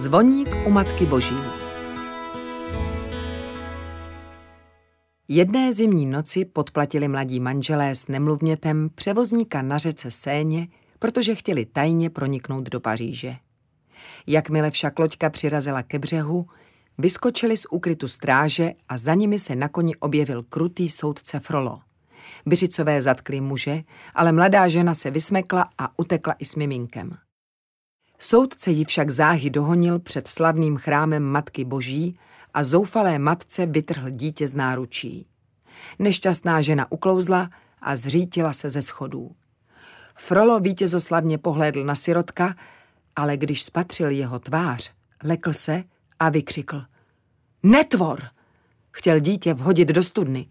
Zvoník u Matky Boží. Jedné zimní noci podplatili mladí manželé s nemluvnětem převozníka na řece Séně, protože chtěli tajně proniknout do Paříže. Jakmile však loďka přirazila ke břehu, vyskočili z úkrytu stráže a za nimi se na koni objevil krutý soudce Frolo. Byřicové zatkli muže, ale mladá žena se vysmekla a utekla i s miminkem. Soudce ji však záhy dohonil před slavným chrámem Matky Boží a zoufalé matce vytrhl dítě z náručí. Nešťastná žena uklouzla a zřítila se ze schodů. Frolo vítězoslavně pohlédl na sirotka, ale když spatřil jeho tvář, lekl se a vykřikl. Netvor! Chtěl dítě vhodit do studny,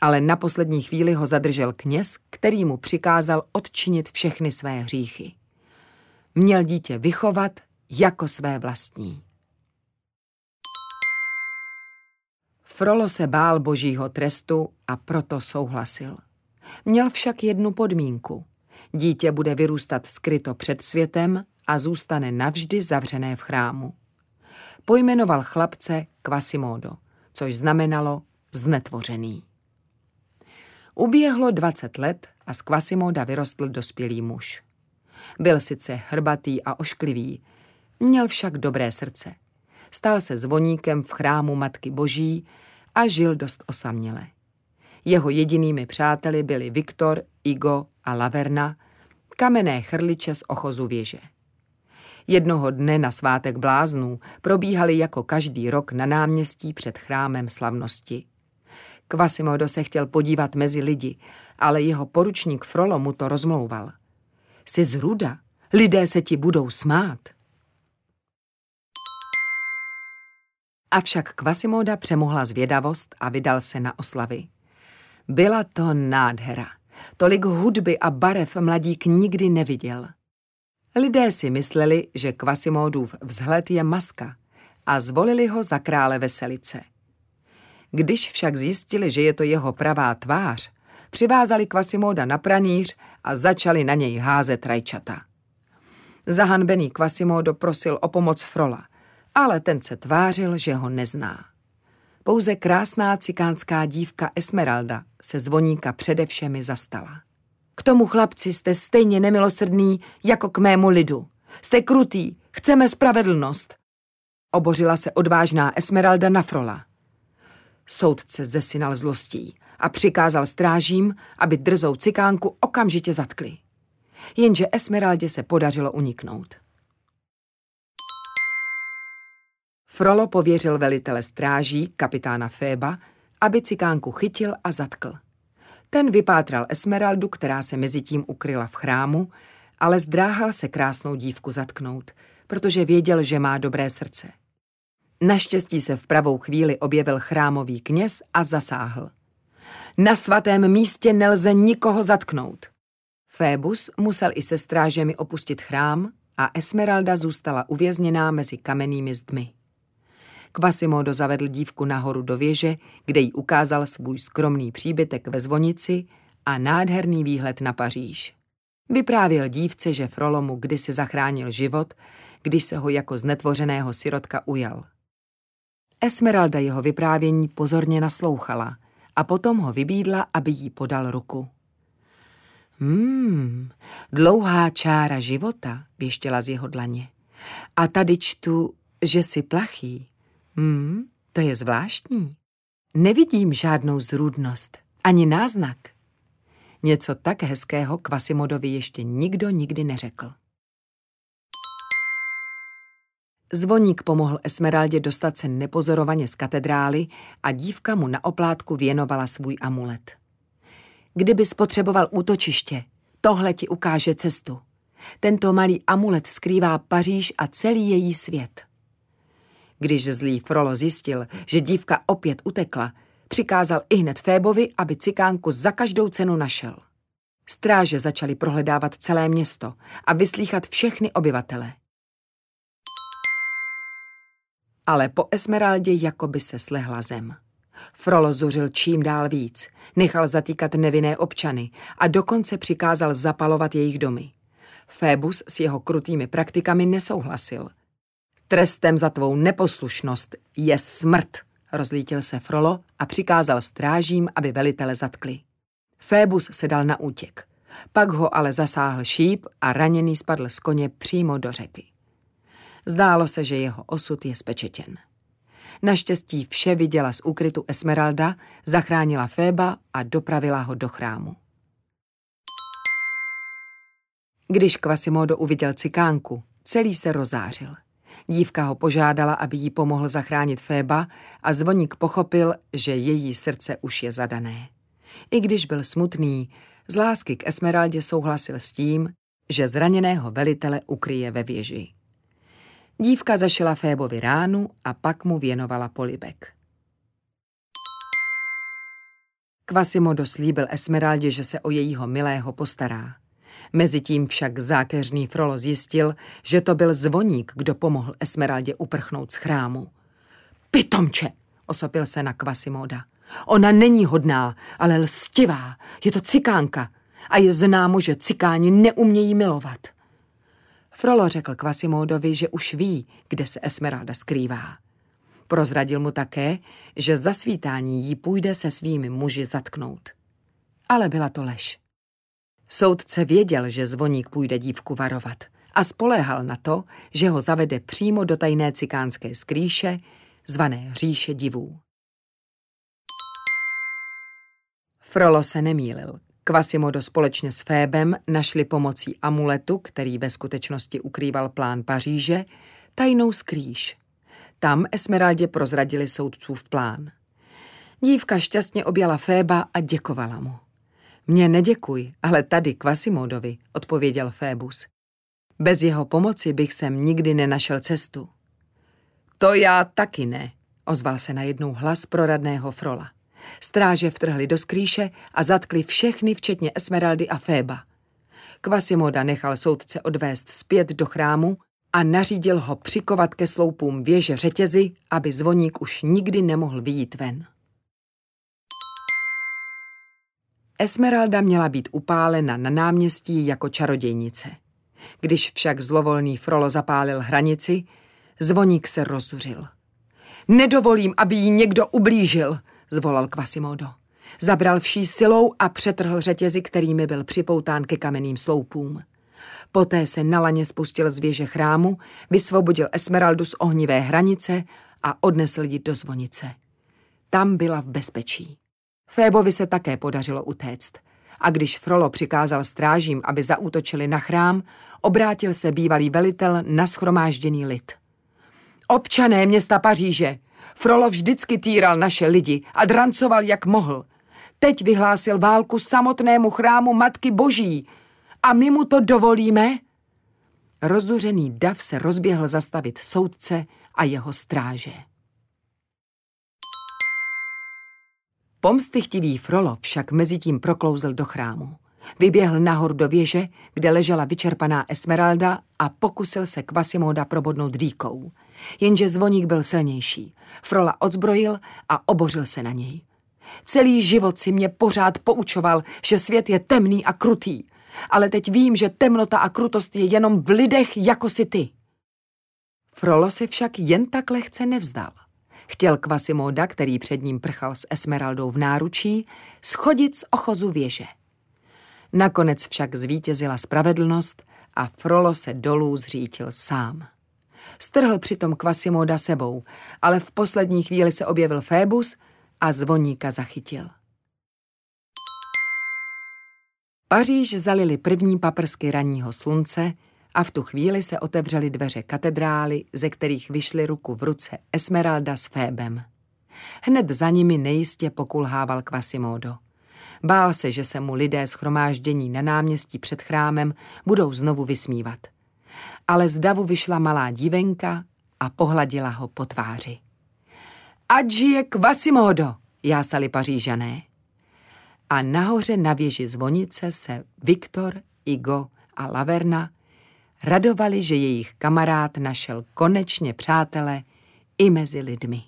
ale na poslední chvíli ho zadržel kněz, který mu přikázal odčinit všechny své hříchy. Měl dítě vychovat jako své vlastní. Frolo se bál božího trestu a proto souhlasil. Měl však jednu podmínku. Dítě bude vyrůstat skryto před světem a zůstane navždy zavřené v chrámu. Pojmenoval chlapce Quasimodo, což znamenalo znetvořený. Uběhlo 20 let a z Quasimoda vyrostl dospělý muž. Byl sice hrbatý a ošklivý, měl však dobré srdce. Stal se zvoníkem v chrámu Matky Boží a žil dost osaměle. Jeho jedinými přáteli byli Viktor, Igo a Laverna, kamenné chrliče z ochozu věže. Jednoho dne na svátek bláznů probíhaly jako každý rok na náměstí před chrámem slavnosti. Kvasimodo se chtěl podívat mezi lidi, ale jeho poručník Frolo mu to rozmlouval. Jsi z ruda, lidé se ti budou smát. Avšak Kvasimoda přemohla zvědavost a vydal se na oslavy. Byla to nádhera. Tolik hudby a barev mladík nikdy neviděl. Lidé si mysleli, že Kvasimodův vzhled je maska a zvolili ho za krále veselice. Když však zjistili, že je to jeho pravá tvář, přivázali Kvasimoda na pranýř a začali na něj házet rajčata. Zahanbený Kvasimodo prosil o pomoc Frola, ale ten se tvářil, že ho nezná. Pouze krásná cikánská dívka Esmeralda se zvoníka přede všemi zastala. K tomu chlapci jste stejně nemilosrdný jako k mému lidu. Jste krutý, chceme spravedlnost. Obořila se odvážná Esmeralda na Frola. Soudce zesinal zlostí a přikázal strážím, aby drzou cikánku okamžitě zatkli. Jenže Esmeraldě se podařilo uniknout. Frolo pověřil velitele stráží, kapitána Féba, aby cikánku chytil a zatkl. Ten vypátral Esmeraldu, která se mezi tím ukryla v chrámu, ale zdráhal se krásnou dívku zatknout, protože věděl, že má dobré srdce. Naštěstí se v pravou chvíli objevil chrámový kněz a zasáhl. Na svatém místě nelze nikoho zatknout. Fébus musel i se strážemi opustit chrám a Esmeralda zůstala uvězněná mezi kamennými zdmi. Quasimodo zavedl dívku nahoru do věže, kde jí ukázal svůj skromný příbytek ve zvonici a nádherný výhled na Paříž. Vyprávěl dívce, že Frolo mu kdysi zachránil život, když se ho jako znetvořeného sirotka ujal. Esmeralda jeho vyprávění pozorně naslouchala a potom ho vybídla, aby jí podal ruku. Hmm, dlouhá čára života, věštěla z jeho dlaně. A tady čtu, že si plachý. Hmm, to je zvláštní. Nevidím žádnou zrůdnost, ani náznak. Něco tak hezkého Kvasimodovi ještě nikdo nikdy neřekl. Zvoník pomohl Esmeraldě dostat se nepozorovaně z katedrály a dívka mu na oplátku věnovala svůj amulet. Kdyby spotřeboval útočiště, tohle ti ukáže cestu. Tento malý amulet skrývá Paříž a celý její svět. Když zlý Frolo zjistil, že dívka opět utekla, přikázal i hned Fébovi, aby cikánku za každou cenu našel. Stráže začali prohledávat celé město a vyslýchat všechny obyvatele. Ale po Esmeraldě jako by se slehla zem. Frolo zuřil čím dál víc, nechal zatýkat nevinné občany a dokonce přikázal zapalovat jejich domy. Fébus s jeho krutými praktikami nesouhlasil. Trestem za tvou neposlušnost je smrt, rozlítil se Frolo a přikázal strážím, aby velitele zatkli. Fébus se dal na útěk. Pak ho ale zasáhl šíp a raněný spadl z koně přímo do řeky. Zdálo se, že jeho osud je spečetěn. Naštěstí vše viděla z úkrytu Esmeralda, zachránila Féba a dopravila ho do chrámu. Když Quasimodo uviděl cikánku, celý se rozářil. Dívka ho požádala, aby jí pomohl zachránit Féba a zvoník pochopil, že její srdce už je zadané. I když byl smutný, z lásky k Esmeraldě souhlasil s tím, že zraněného velitele ukryje ve věži. Dívka zašila Fébovi ránu a pak mu věnovala polibek. Quasimodo slíbil Esmeraldě, že se o jejího milého postará. Mezitím však zákeřný Frolo zjistil, že to byl zvoník, kdo pomohl Esmeraldě uprchnout z chrámu. Pitomče, osopil se na Quasimoda. Ona není hodná, ale lstivá. Je to cikánka. A je známo, že cikáni neumějí milovat. Frolo řekl Quasimodovi, že už ví, kde se Esmeralda skrývá. Prozradil mu také, že za svítání jí půjde se svými muži zatknout. Ale byla to lež. Soudce věděl, že zvoník půjde dívku varovat a spoléhal na to, že ho zavede přímo do tajné cikánské skrýše, zvané říše divů. Frolo se nemýlil. Quasimodo společně s Fébem našli pomocí amuletu, který ve skutečnosti ukrýval plán Paříže, tajnou skrýš. Tam Esmeraldě prozradili soudcův plán. Dívka šťastně objala Féba a děkovala mu. Mně neděkuj, ale tady Quasimodovi, odpověděl Fébus. Bez jeho pomoci bych sem nikdy nenašel cestu. To já taky ne, ozval se najednou hlas proradného Frola. Stráže vtrhli do skrýše a zatkli všechny, včetně Esmeraldy a Féba. Kvasimoda nechal soudce odvést zpět do chrámu a nařídil ho přikovat ke sloupům věže řetězy, aby zvoník už nikdy nemohl vyjít ven. Esmeralda měla být upálena na náměstí jako čarodějnice. Když však zlovolný Frolo zapálil hranici, zvoník se rozuřil. Nedovolím, aby jí někdo ublížil, zvolal Quasimodo. Zabral vší silou a přetrhl řetězy, kterými byl připoután ke kamenným sloupům. Poté se na laně spustil z věže chrámu, vysvobodil Esmeraldu z ohnivé hranice a odnesl ji do zvonice. Tam byla v bezpečí. Fébovi se také podařilo utéct. A když Frolo přikázal strážím, aby zaútočili na chrám, obrátil se bývalý velitel na schromážděný lid. Občané města Paříže, Frolo vždycky týral naše lidi a drancoval, jak mohl. Teď vyhlásil válku samotnému chrámu Matky Boží. A my mu to dovolíme? Rozuřený dav se rozběhl zastavit soudce a jeho stráže. Pomstychtivý Frolo však mezi tím proklouzl do chrámu. Vyběhl nahor do věže, kde ležela vyčerpaná Esmeralda a pokusil se Quasimoda probodnout dýkou. Jenže zvoník byl silnější. Frola odzbrojil a obořil se na něj. Celý život si mě pořád poučoval, že svět je temný a krutý. Ale teď vím, že temnota a krutost je jenom v lidech jako si ty. Frolo si však jen tak lehce nevzdal. Chtěl Kvasimoda, který před ním prchal s Esmeraldou v náručí, schodit z ochozu věže. Nakonec však zvítězila spravedlnost a Frolo se dolů zřítil sám. Strhl přitom Kvasimoda sebou, ale v poslední chvíli se objevil Fébus a zvoníka zachytil. Paříž zalili první paprsky ranního slunce a v tu chvíli se otevřely dveře katedrály, ze kterých vyšly ruku v ruce Esmeralda s Fébem. Hned za nimi nejistě pokulhával Quasimodo. Bál se, že se mu lidé schromáždění na náměstí před chrámem budou znovu vysmívat. Ale z davu vyšla malá dívenka a pohladila ho po tváři. Ať žije Quasimodo, jásali pařížané. A nahoře na věži zvonice se Viktor, Igo a Laverna radovali, že jejich kamarád našel konečně přátele i mezi lidmi.